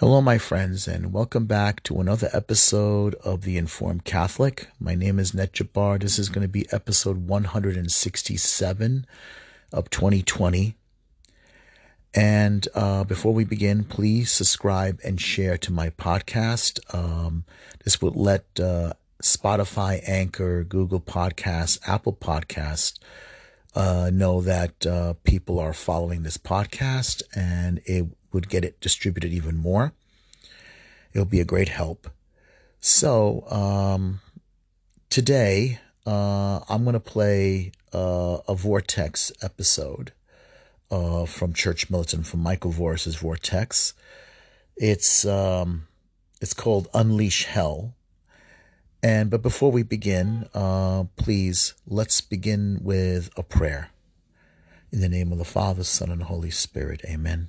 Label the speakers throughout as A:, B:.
A: Hello, my friends, and welcome back to another episode of The Informed Catholic. My name is Ned Jabbar. This is going to be episode 167 of 2020. And uh, before we begin, please subscribe and share to my podcast. Um, this would let uh, Spotify, Anchor, Google Podcasts, Apple Podcasts uh, know that uh, people are following this podcast and it would get it distributed even more. It'll be a great help. So, um, today, uh, I'm going to play uh, a Vortex episode uh, from Church Militant, from Michael Voris's Vortex. It's, um, it's called Unleash Hell. And, but before we begin, uh, please, let's begin with a prayer. In the name of the Father, Son, and Holy Spirit. Amen.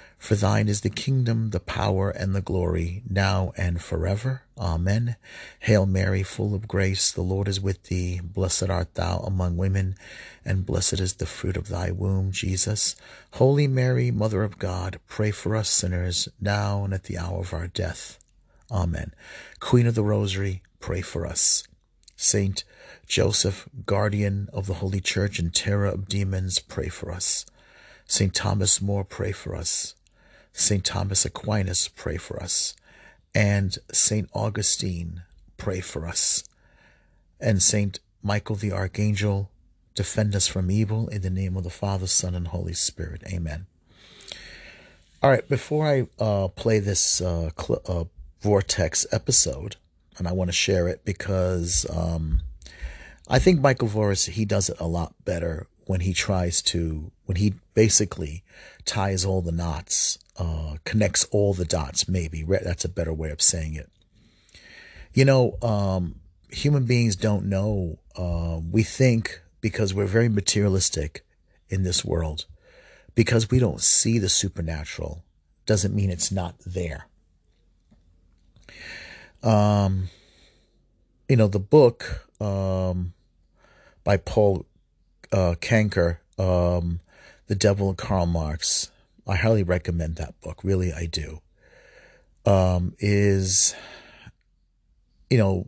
A: For thine is the kingdom, the power, and the glory, now and forever. Amen. Hail Mary, full of grace, the Lord is with thee. Blessed art thou among women, and blessed is the fruit of thy womb, Jesus. Holy Mary, Mother of God, pray for us sinners, now and at the hour of our death. Amen. Queen of the Rosary, pray for us. Saint Joseph, guardian of the Holy Church and terror of demons, pray for us. Saint Thomas More, pray for us. St. Thomas Aquinas, pray for us. And St. Augustine, pray for us. And St. Michael the Archangel, defend us from evil in the name of the Father, Son, and Holy Spirit. Amen. All right, before I uh, play this uh, uh, Vortex episode, and I want to share it because um, I think Michael Voris, he does it a lot better when he tries to, when he basically ties all the knots uh, connects all the dots, maybe. That's a better way of saying it. You know, um, human beings don't know. Uh, we think because we're very materialistic in this world, because we don't see the supernatural, doesn't mean it's not there. Um, you know, the book um, by Paul uh, Kengor, um, The Devil and Karl Marx, I highly recommend that book. Really, I do. Um, is, you know,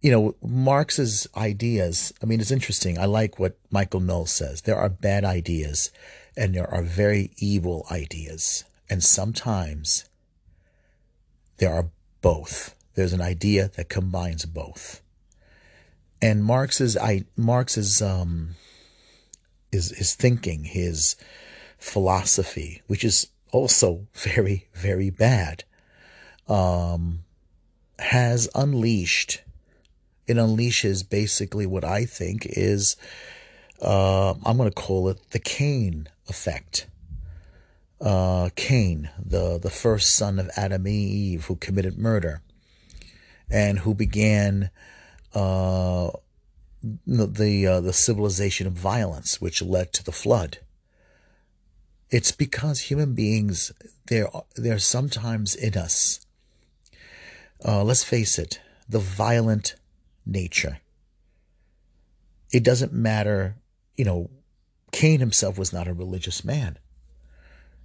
A: you know, Marx's ideas. I mean, it's interesting. I like what Michael Mills says. There are bad ideas and there are very evil ideas. And sometimes there are both. There's an idea that combines both. And Marx's I Marx's um is his thinking, his philosophy, which is also very, very bad, um, has unleashed. It unleashes basically what I think is, uh, I'm going to call it the Cain effect. Uh, Cain, the, the first son of Adam and Eve, who committed murder and who began uh, the uh, the civilization of violence, which led to the flood. It's because human beings, they're, they're sometimes in us. Uh, let's face it, the violent nature. It doesn't matter, you know, Cain himself was not a religious man.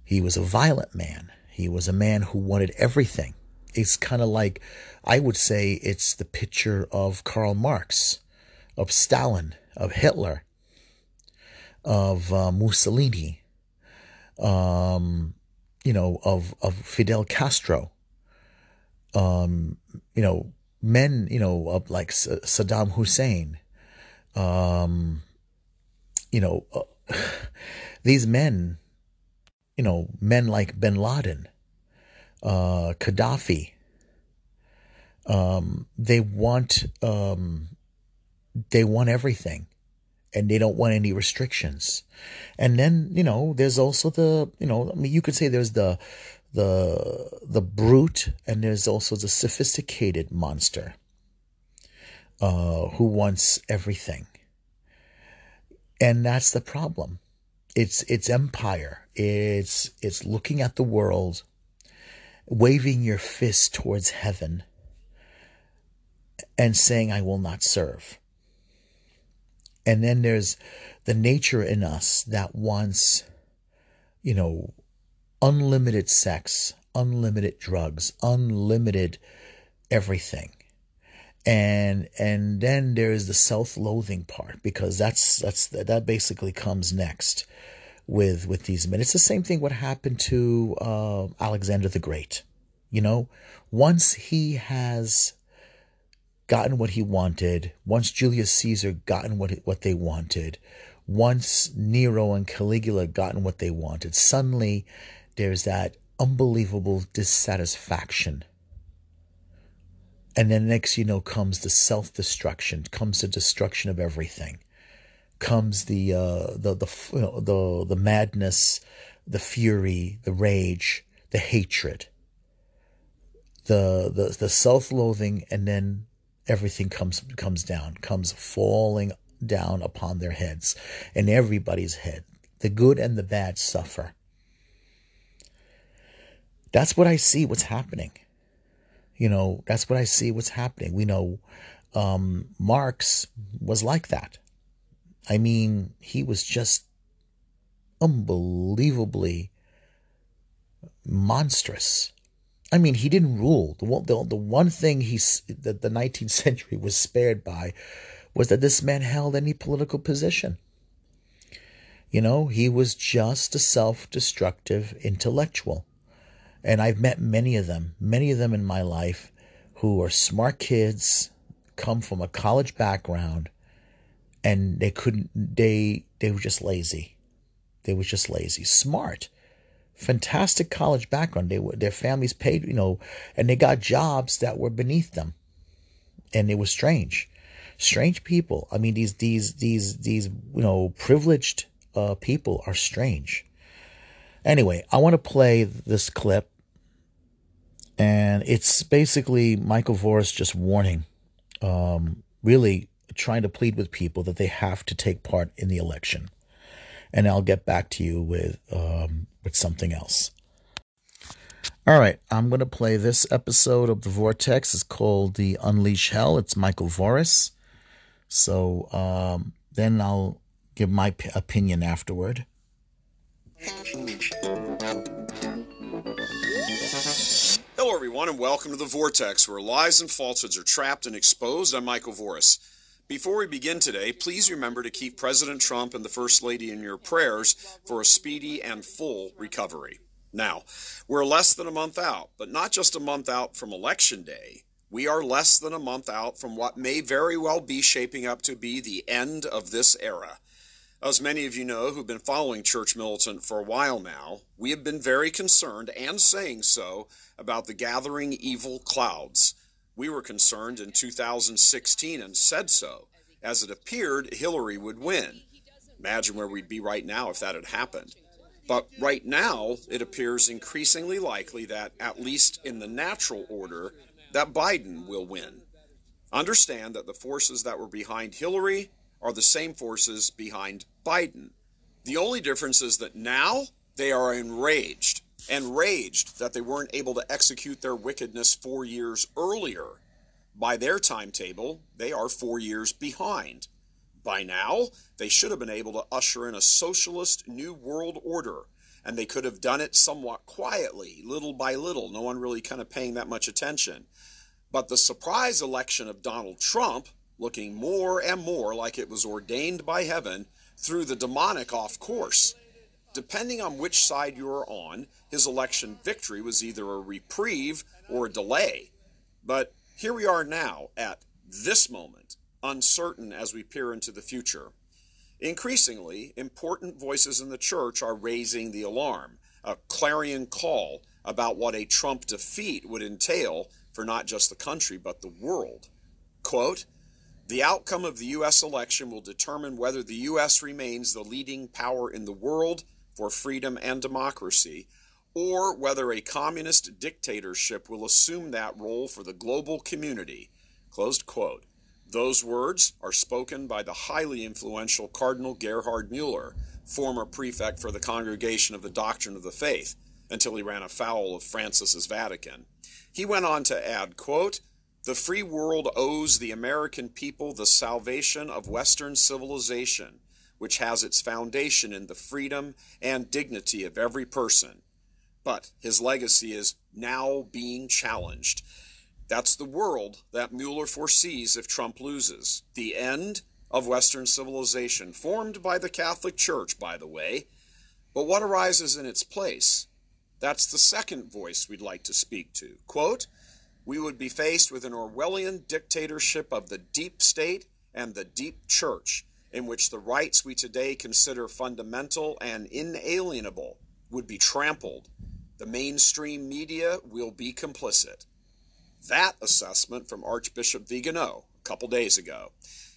A: He was a violent man. He was a man who wanted everything. It's kind of like, I would say it's the picture of Karl Marx, of Stalin, of Hitler, of uh, Mussolini, um, you know, of, of Fidel Castro, um, you know, men, you know, of like Saddam Hussein, um, you know, uh, these men, you know, men like Bin Laden, uh, Gaddafi, um, they want, um, they want everything and they don't want any restrictions. And then, you know, there's also the, you know, I mean, you could say there's the, the, the brute and there's also the sophisticated monster, uh, who wants everything. And that's the problem. it's it's empire. It's it's looking at the world, waving your fist towards heaven, and saying, "I will not serve." And then there's the nature in us that wants, you know, unlimited sex, unlimited drugs, unlimited everything. And and then there's the self-loathing part because that's that's that basically comes next with with these men. It's the same thing what happened to uh, Alexander the Great. You know, once he has gotten what he wanted, once Julius Caesar gotten what what they wanted, once Nero and Caligula gotten what they wanted, suddenly there's that unbelievable dissatisfaction. And then next you know comes the self-destruction, comes the destruction of everything. Comes the uh, the the the the madness, the fury, the rage, the hatred, the the the self-loathing, and then everything comes comes down, comes falling down upon their heads and everybody's head. The good and the bad suffer. That's what I see what's happening. You know, that's what I see what's happening. We know um, Marx was like that. I mean, he was just unbelievably monstrous. I mean, he didn't rule. The one, the, the one thing he that the 19th century was spared by was that this man held any political position. You know, he was just a self-destructive intellectual. And I've met many of them, many of them in my life who are smart kids, come from a college background, and they couldn't they they were just lazy. They were just lazy. Smart. Fantastic college background. They were their families paid, you know, and they got jobs that were beneath them. And it was strange. Strange people. I mean these these these these you know privileged uh, people are strange. Anyway, I want to play this clip, and it's basically Michael Voris just warning, um, really trying to plead with people that they have to take part in the election. And I'll get back to you with um, with something else. All right, I'm going to play this episode of The Vortex. It's called The Unleash Hell. It's Michael Voris. So um, then I'll give my p- opinion afterward.
B: Hello, everyone, and welcome to the Vortex, where lies and falsehoods are trapped and exposed. I'm Michael Voris. Before we begin today, please remember to keep President Trump and the First Lady in your prayers for a speedy and full recovery. Now, we're less than a month out, but not just a month out from Election Day. We are less than a month out from what may very well be shaping up to be the end of this era. As many of you know who've been following Church Militant for a while now, we have been very concerned and saying so about the gathering evil clouds. We were concerned in 2016 and said so, as it appeared Hillary would win. Imagine where we'd be right now if that had happened. But right now, it appears increasingly likely that, at least in the natural order, that Biden will win. Understand that the forces that were behind Hillary are the same forces behind Biden. The only difference is that now they are enraged, enraged that they weren't able to execute their wickedness four years earlier. By their timetable, they are four years behind. By now, they should have been able to usher in a socialist new world order, and they could have done it somewhat quietly, little by little, no one really kind of paying that much attention. But the surprise election of Donald Trump looking more and more like it was ordained by heaven, threw the demonic off course. Depending on which side you are on, his election victory was either a reprieve or a delay. But here we are now at this moment, uncertain as we peer into the future. Increasingly, important voices in the church are raising the alarm, a clarion call about what a Trump defeat would entail for not just the country but the world. Quote, the outcome of the U.S. election will determine whether the U.S. remains the leading power in the world for freedom and democracy, or whether a communist dictatorship will assume that role for the global community. Closed quote. Those words are spoken by the highly influential Cardinal Gerhard Mueller, former prefect for the Congregation of the Doctrine of the Faith, until he ran afoul of Francis's Vatican. He went on to add, quote, the free world owes the American people the salvation of Western civilization, which has its foundation in the freedom and dignity of every person. But his legacy is now being challenged. That's the world that Mueller foresees if Trump loses. The end of Western civilization, formed by the Catholic Church, by the way. But what arises in its place? That's the second voice we'd like to speak to. Quote, we would be faced with an Orwellian dictatorship of the deep state and the deep church, in which the rights we today consider fundamental and inalienable would be trampled. The mainstream media will be complicit. That assessment from Archbishop Vigano a couple days ago.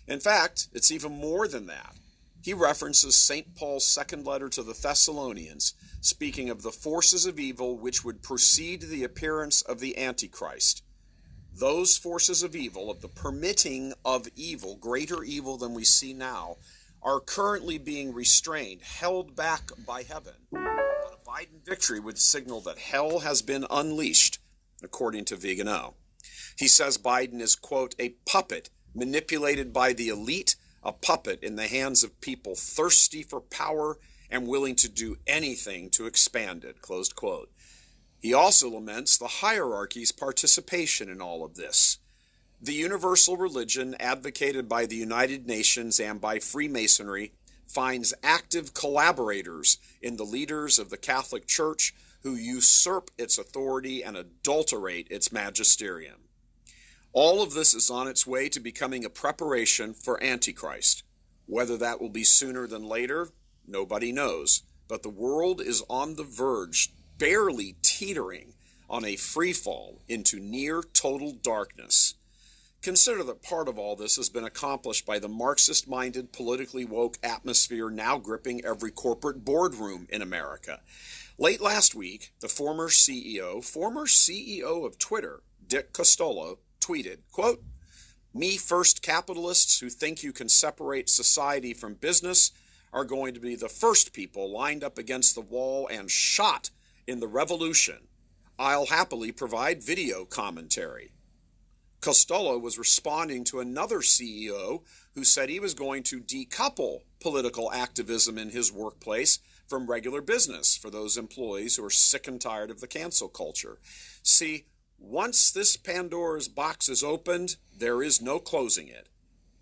B: In fact, it's even more than that. He references St. Paul's second letter to the Thessalonians, speaking of the forces of evil which would precede the appearance of the Antichrist. Those forces of evil, of the permitting of evil, greater evil than we see now, are currently being restrained, held back by heaven. But a Biden victory would signal that hell has been unleashed, according to Vigano. He says Biden is, quote, a puppet manipulated by the elite a puppet in the hands of people thirsty for power and willing to do anything to expand it. Closed quote. He also laments the hierarchy's participation in all of this. The universal religion advocated by the United Nations and by Freemasonry finds active collaborators in the leaders of the Catholic Church who usurp its authority and adulterate its magisterium. All of this is on its way to becoming a preparation for Antichrist. Whether that will be sooner than later, nobody knows. But the world is on the verge, barely teetering on a free fall into near total darkness. Consider that part of all this has been accomplished by the Marxist minded, politically woke atmosphere now gripping every corporate boardroom in America. Late last week, the former CEO, former CEO of Twitter, Dick Costolo, tweeted, quote, me first capitalists who think you can separate society from business are going to be the first people lined up against the wall and shot in the revolution. I'll happily provide video commentary. Costolo was responding to another CEO who said he was going to decouple political activism in his workplace from regular business for those employees who are sick and tired of the cancel culture. See, once this Pandora's box is opened, there is no closing it.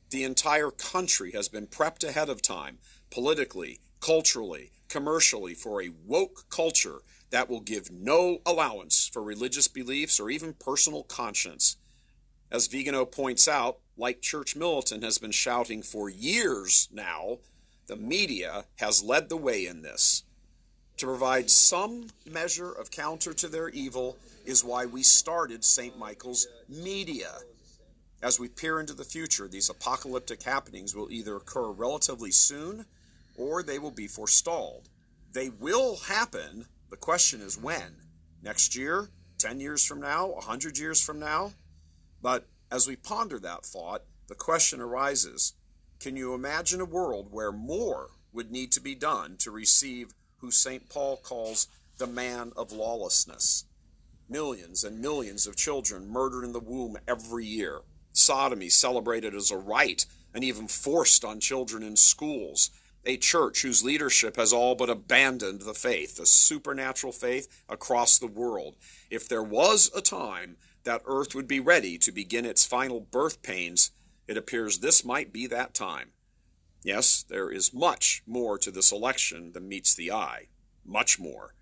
B: The entire country has been prepped ahead of time, politically, culturally, commercially, for a woke culture that will give no allowance for religious beliefs or even personal conscience. As Vigano points out, like Church Militant has been shouting for years now, the media has led the way in this. To provide some measure of counter to their evil is why we started St. Michael's Media. As we peer into the future, these apocalyptic happenings will either occur relatively soon or they will be forestalled. They will happen. The question is when? Next year? 10 years from now? 100 years from now? But as we ponder that thought, the question arises can you imagine a world where more would need to be done to receive who St. Paul calls the man of lawlessness. Millions and millions of children murdered in the womb every year. Sodomy celebrated as a right and even forced on children in schools. A church whose leadership has all but abandoned the faith, the supernatural faith across the world. If there was a time that earth would be ready to begin its final birth pains, it appears this might be that time. Yes, there is much more to this election than meets the eye. Much more.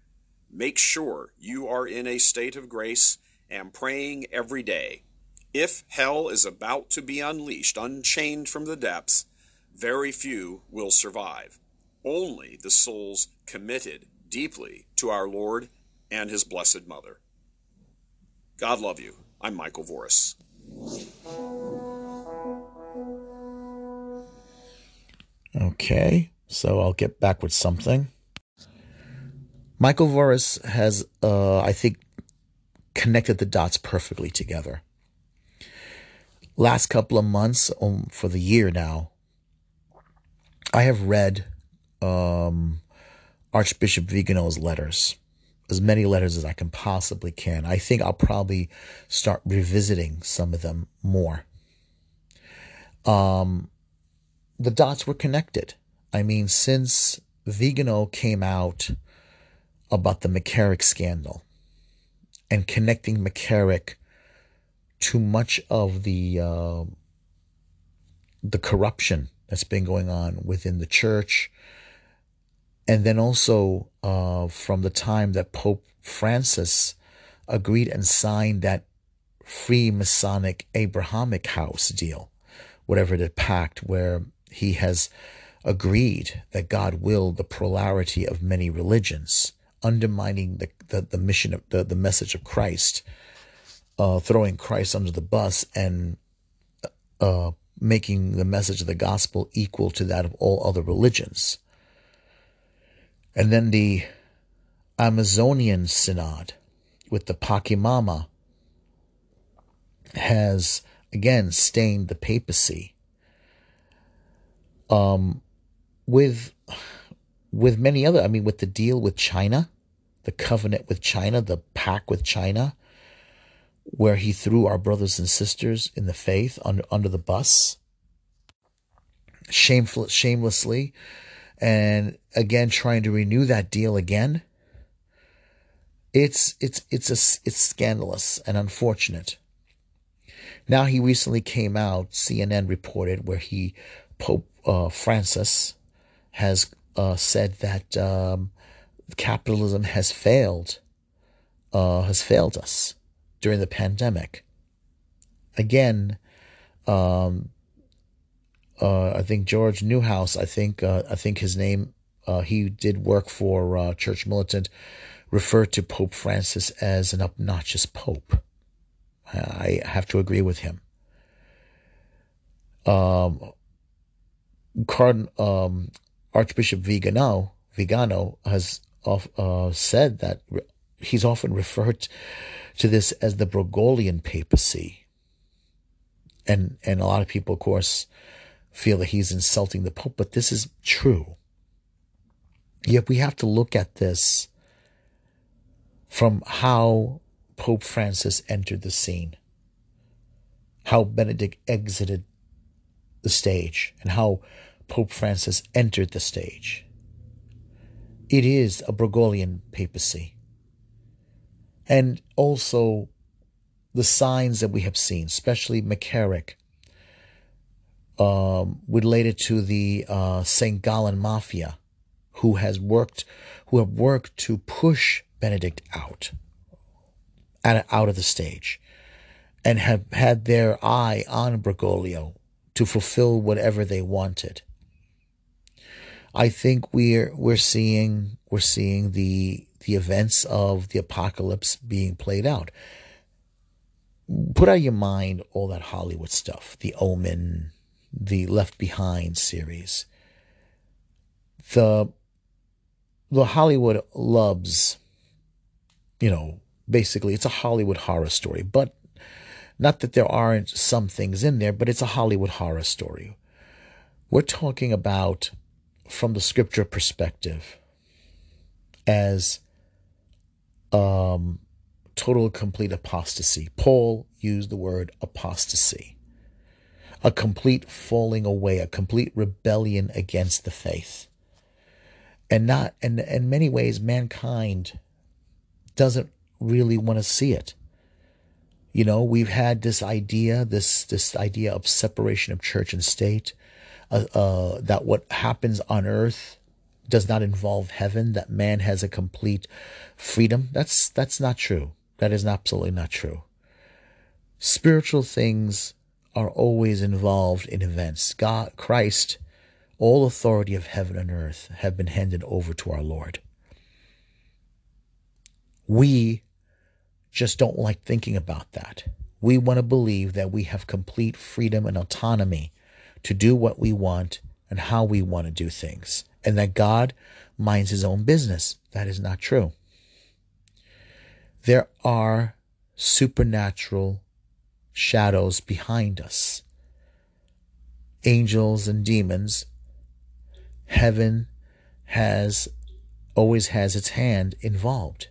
B: Make sure you are in a state of grace and praying every day. If hell is about to be unleashed, unchained from the depths, very few will survive. Only the souls committed deeply to our Lord and His Blessed Mother. God love you. I'm Michael Voris.
A: Okay, so I'll get back with something. Michael Voris has, uh, I think, connected the dots perfectly together. Last couple of months, um, for the year now, I have read um, Archbishop Vigano's letters, as many letters as I can possibly can. I think I'll probably start revisiting some of them more. Um, the dots were connected. I mean, since Vigano came out about the McCarrick scandal and connecting McCarrick to much of the uh, the corruption that's been going on within the church, and then also uh, from the time that Pope Francis agreed and signed that free Masonic Abrahamic House deal, whatever the pact, where he has agreed that God willed the plurality of many religions, undermining the, the, the mission of the, the message of Christ, uh, throwing Christ under the bus and uh, making the message of the gospel equal to that of all other religions. And then the Amazonian Synod with the Pachamama has again stained the papacy um, with with many other I mean with the deal with China, the covenant with China, the pact with China, where he threw our brothers and sisters in the faith under under the bus shameful shamelessly and again trying to renew that deal again. It's it's it's a, it's scandalous and unfortunate. Now he recently came out CNN reported where he Pope uh, Francis has uh, said that um, capitalism has failed uh, has failed us during the pandemic. Again, um, uh, I think George Newhouse. I think uh, I think his name. Uh, he did work for uh, Church Militant. Referred to Pope Francis as an obnoxious pope. I have to agree with him. Um, Cardinal um, Archbishop Vigano Vigano has uh, said that he's often referred to this as the Bergoglian papacy. And, and a lot of people, of course, feel that he's insulting the Pope, but this is true. Yet we have to look at this from how Pope Francis entered the scene, how Benedict exited the stage, and how Pope Francis entered the stage. It is a Bergoglian papacy and also the signs that we have seen, especially McCarrick, um, related to the uh, St. Gallen Mafia, who has worked, who have worked to push Benedict out, out of the stage, and have had their eye on Bergoglio to fulfill whatever they wanted. I think we're we're seeing we're seeing the the events of the apocalypse being played out. Put out of your mind all that Hollywood stuff, the Omen, the Left Behind series. The the Hollywood loves, you know, basically it's a Hollywood horror story, but not that there aren't some things in there, but it's a Hollywood horror story. We're talking about from the scripture perspective as um, total complete apostasy. Paul used the word apostasy. A complete falling away, a complete rebellion against the faith. And not and in many ways mankind doesn't really want to see it. You know, we've had this idea, this this idea of separation of church and state, uh, uh, that what happens on earth does not involve heaven, that man has a complete freedom. That's that's not true. That is absolutely not true. Spiritual things are always involved in events. God, Christ, all authority of heaven and earth have been handed over to our Lord. We just don't like thinking about that. We want to believe that we have complete freedom and autonomy to do what we want and how we want to do things and that God minds his own business. That is not true. There are supernatural shadows behind us angels and demons, heaven has always has its hand involved.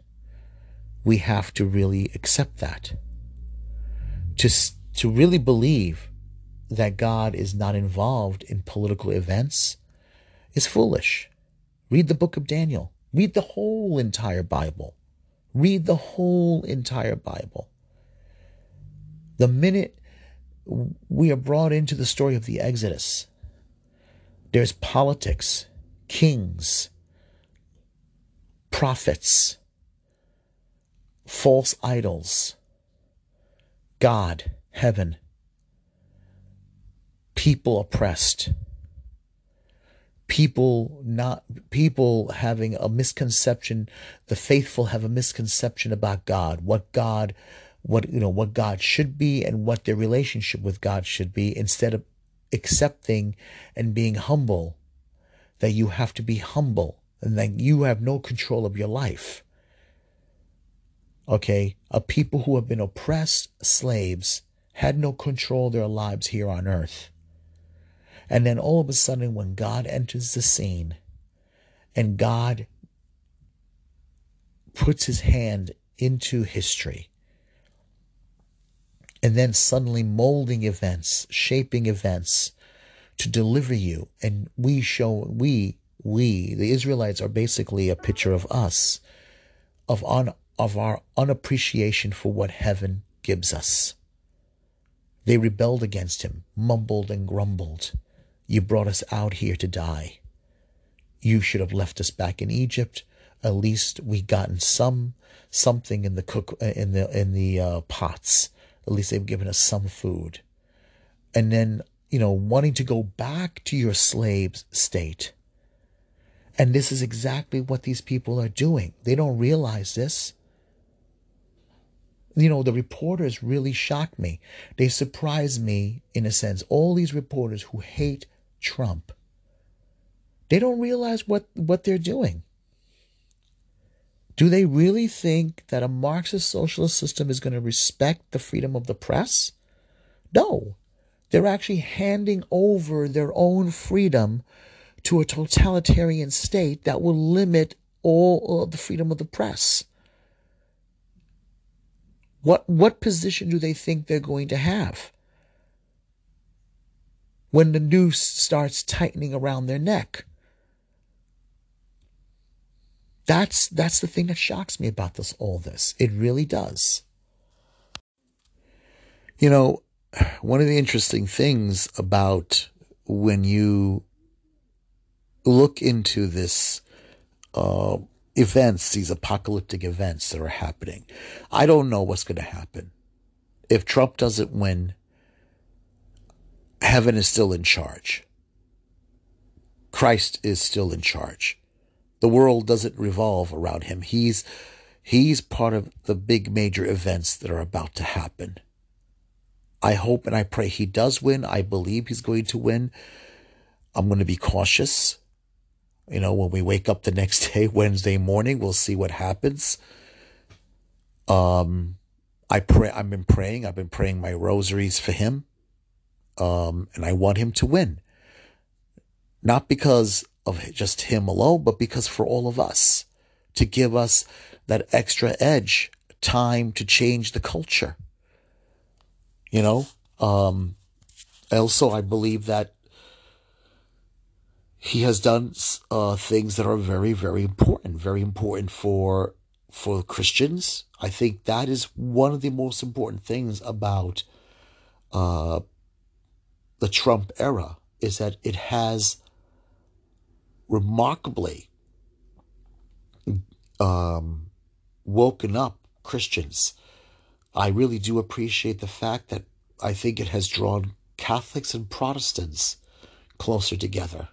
A: We have to really accept that. To, to really believe that God is not involved in political events is foolish. Read the book of Daniel. Read the whole entire Bible. Read the whole entire Bible. The minute we are brought into the story of the Exodus, there's politics, kings, prophets, false idols, God, heaven, people oppressed, people not people having a misconception the faithful have a misconception about God what God what you know what God should be and what their relationship with God should be instead of accepting and being humble that you have to be humble and that you have no control of your life. Okay, a people who have been oppressed slaves had no control of their lives here on earth. And then all of a sudden, when God enters the scene and God puts his hand into history, and then suddenly molding events, shaping events to deliver you, and we show, we we, the Israelites, are basically a picture of us, of, un, of our unappreciation for what heaven gives us. They rebelled against him, mumbled and grumbled. You brought us out here to die. You should have left us back in Egypt. At least we gotten some something in the cook uh, in the in the uh, pots. At least they've given us some food. And then you know wanting to go back to your slave state and this is exactly what these people are doing. They don't realize this. You know, the reporters really shock me. They surprise me in a sense. All these reporters who hate Trump, they don't realize what, what they're doing. Do they really think that a Marxist socialist system is going to respect the freedom of the press? No. They're actually handing over their own freedom to a totalitarian state that will limit all of the freedom of the press. What, what position do they think they're going to have when the noose starts tightening around their neck? That's, that's the thing that shocks me about this, all this. It really does. You know, one of the interesting things about when you look into this uh, events, these apocalyptic events that are happening. I don't know what's going to happen. If Trump doesn't win, heaven is still in charge. Christ is still in charge. The world doesn't revolve around him. He's he's part of the big major events that are about to happen. I hope and I pray he does win. I believe he's going to win. I'm going to be cautious. You know, when we wake up the next day, Wednesday morning, we'll see what happens. Um, I pray. I've been praying. I've been praying my rosaries for him. Um, and I want him to win. Not because of just him alone, but because for all of us to give us that extra edge, time to change the culture. You know, um, also I believe that he has done uh, things that are very, very important, very important for for Christians. I think that is one of the most important things about uh, the Trump era is that it has remarkably um, woken up Christians. I really do appreciate the fact that I think it has drawn Catholics and Protestants closer together.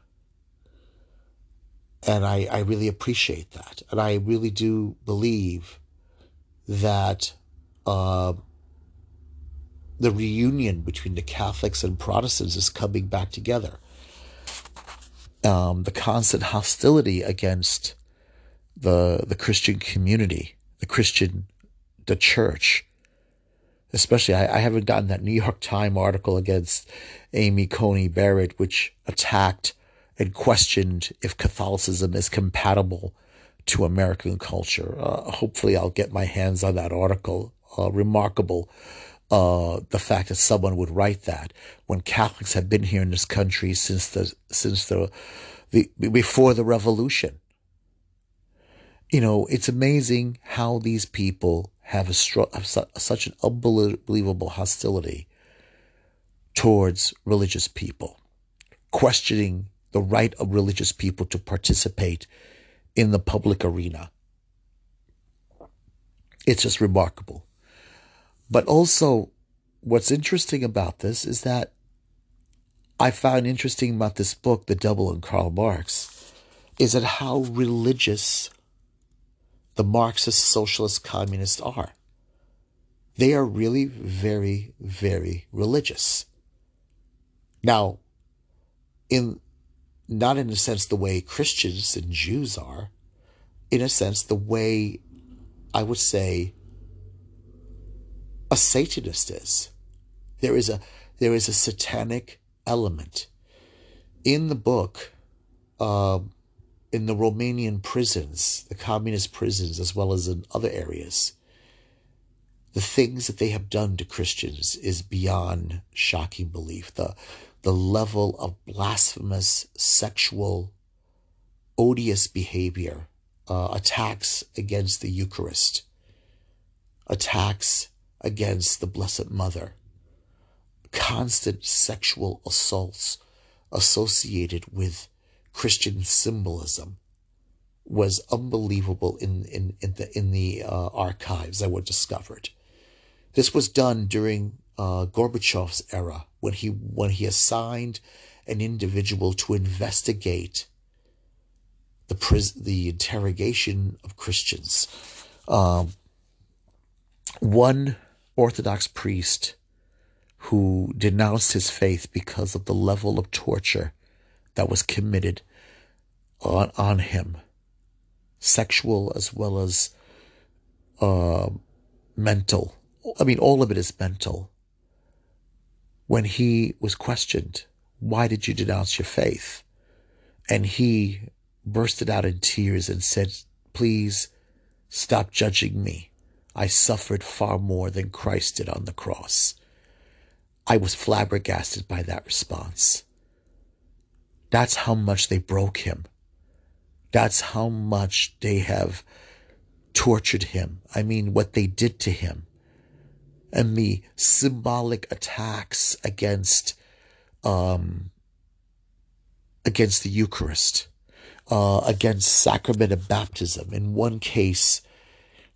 A: And I, I really appreciate that. And I really do believe that uh, the reunion between the Catholics and Protestants is coming back together. Um, the constant hostility against the the Christian community, the Christian, the church, especially I, I haven't gotten that New York Times article against Amy Coney Barrett, which attacked and questioned if Catholicism is compatible to American culture. Uh, hopefully, I'll get my hands on that article. Uh, remarkable uh, the fact that someone would write that when Catholics have been here in this country since the since the, the before the revolution. You know, it's amazing how these people have a have such an unbelievable hostility towards religious people, questioning the right of religious people to participate in the public arena. It's just remarkable. But also, what's interesting about this is that I found interesting about this book, The Devil and Karl Marx, is that how religious the Marxist, socialist, communists are. They are really very, very religious. Now, in not in a sense the way Christians and Jews are, in a sense the way I would say a Satanist is. There is a there is a satanic element in the book. Uh, in the Romanian prisons, the communist prisons, as well as in other areas, the things that they have done to Christians is beyond shocking belief. The the level of blasphemous, sexual, odious behavior, uh, attacks against the Eucharist, attacks against the Blessed Mother, constant sexual assaults associated with Christian symbolism was unbelievable in, in, in the, in the uh, archives that were discovered. This was done during uh, Gorbachev's era when he when he assigned an individual to investigate the pris- the interrogation of Christians. Um, one Orthodox priest who denounced his faith because of the level of torture that was committed on, on him, sexual as well as uh, mental. I mean, all of it is mental when he was questioned, Why did you denounce your faith? And he bursted out in tears and said, Please stop judging me. I suffered far more than Christ did on the cross. I was flabbergasted by that response. That's how much they broke him. That's how much they have tortured him. I mean, what they did to him and the symbolic attacks against um, against the Eucharist, uh, against sacrament of baptism. In one case,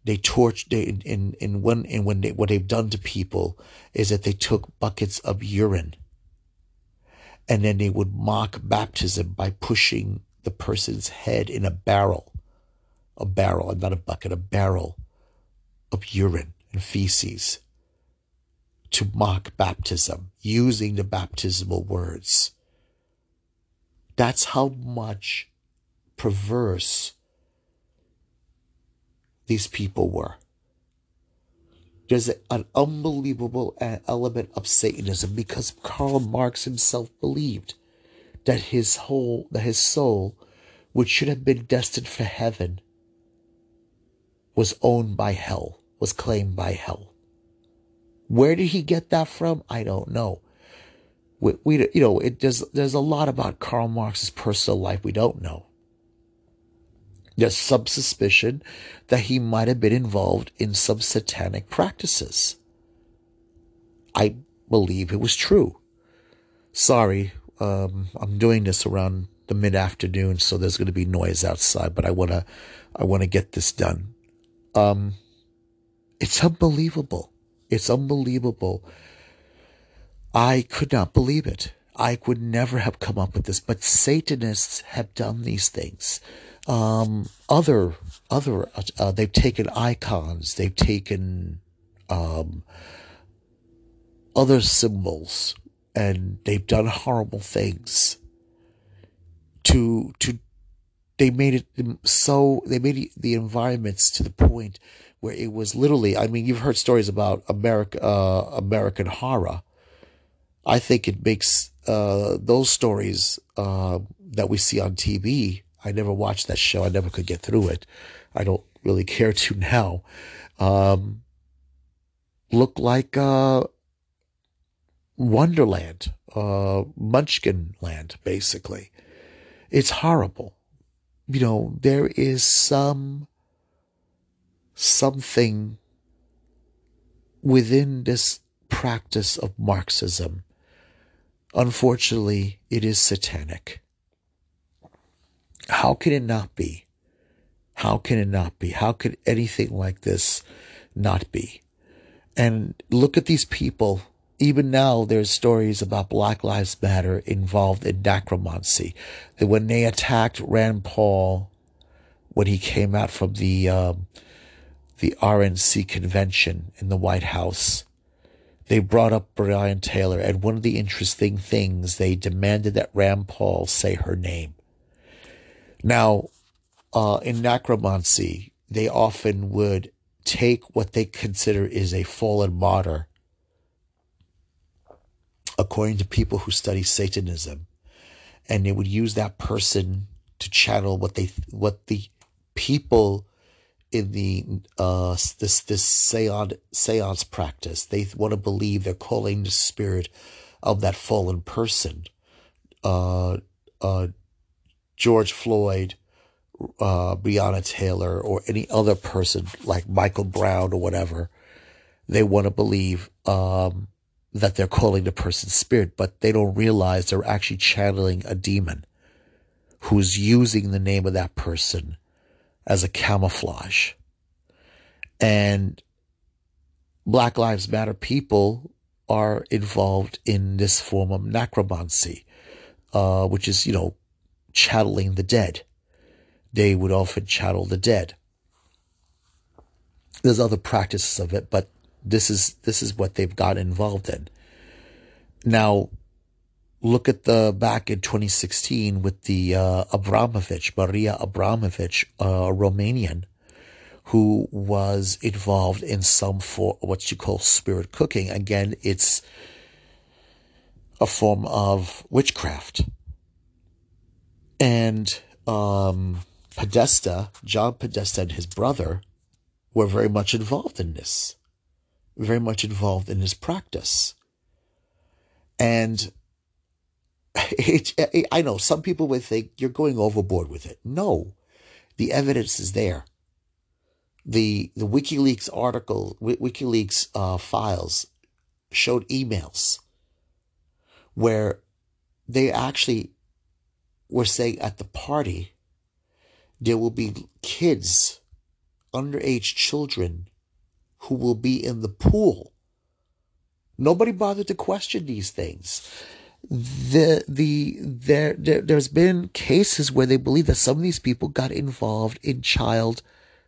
A: they torch they in in, one in when they what they've done to people is that they took buckets of urine and then they would mock baptism by pushing the person's head in a barrel a barrel not a bucket a barrel of urine and feces to mock baptism using the baptismal words. That's how much perverse these people were. There's an unbelievable element of Satanism because Karl Marx himself believed that his whole, that his soul, which should have been destined for heaven, was owned by hell, was claimed by hell. Where did he get that from? I don't know. We, we you know, it does, there's a lot about Karl Marx's personal life we don't know. There's some suspicion that he might have been involved in some satanic practices. I believe it was true. Sorry, um, I'm doing this around the mid afternoon, so there's going to be noise outside, but I want to, I want to get this done. Um, it's unbelievable. It's unbelievable. I could not believe it. I would never have come up with this, but Satanists have done these things. Um, other, other, uh, they've taken icons, they've taken um, other symbols, and they've done horrible things. To to, they made it so they made the environments to the point where it was literally. I mean, you've heard stories about America, uh, American horror. I think it makes uh, those stories uh, that we see on TV, I never watched that show. I never could get through it. I don't really care to now. Um, look like uh, Wonderland, uh, Munchkin Land, basically. It's horrible. You know, there is some something within this practice of Marxism. Unfortunately, it is satanic. How can it not be? How can it not be? How could anything like this not be? And look at these people. Even now, there's stories about Black Lives Matter involved in necromancy. That when they attacked Rand Paul, when he came out from the um, the RNC convention in the White House, they brought up Breonna Taylor, and one of the interesting things they demanded that Rand Paul say her name. Now, uh, in necromancy, they often would take what they consider is a fallen martyr, according to people who study Satanism, and they would use that person to channel what they what the people in the uh this this seance seance practice they want to believe they're calling the spirit of that fallen person uh uh George Floyd uh Breonna Taylor or any other person like Michael Brown or whatever they want to believe um that they're calling the person's spirit but they don't realize they're actually channeling a demon who's using the name of that person as a camouflage. And Black Lives Matter people are involved in this form of necromancy, uh, which is, you know, channeling the dead. They would often chattel the dead. There's other practices of it, but this is this is what they've got involved in. Now, look at the back in 2016 with the uh, Abramovich, Maria Abramovich, a uh, Romanian, who was involved in some for what you call spirit cooking. Again, it's a form of witchcraft. And um, Podesta, John Podesta, and his brother were very much involved in this, very much involved in his practice. And it, it, I know some people would think you're going overboard with it. No, the evidence is there. The the WikiLeaks article, WikiLeaks uh, files showed emails where they actually were saying at the party there will be kids, underage children, who will be in the pool. Nobody bothered to question these things the the there, there there's been cases where they believe that some of these people got involved in child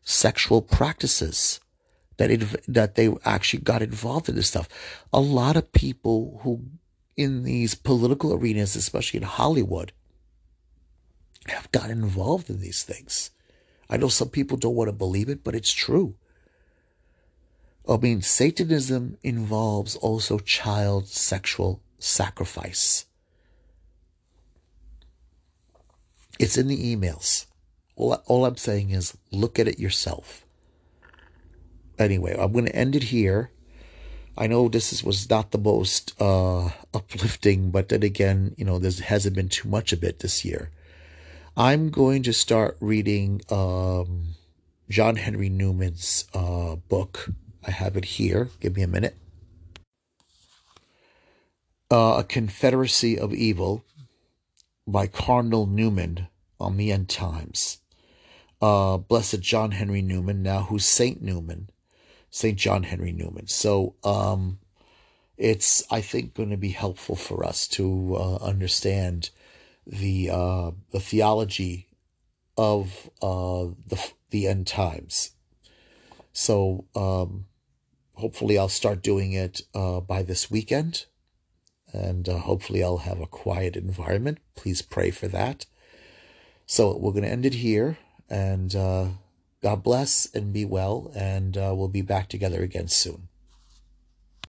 A: sexual practices that it, that they actually got involved in this stuff a lot of people who in these political arenas especially in hollywood have gotten involved in these things i know some people don't want to believe it but it's true i mean satanism involves also child sexual sacrifice. It's in the emails. All, all I'm saying is look at it yourself. Anyway, I'm going to end it here. I know this is, was not the most uh, uplifting, but then again, you know, there hasn't been too much of it this year. I'm going to start reading um, John Henry Newman's uh, book. I have it here. Give me a minute uh, A Confederacy of Evil by Cardinal Newman on the End Times. Uh, Blessed John Henry Newman, now who's Saint Newman, Saint John Henry Newman. So um, it's, I think, going to be helpful for us to uh, understand the uh, the theology of uh, the the end times. So um, hopefully, I'll start doing it uh, by this weekend and uh, hopefully I'll have a quiet environment. Please pray for that. So we're going to end it here, and uh, God bless and be well, and uh, we'll be back together again soon.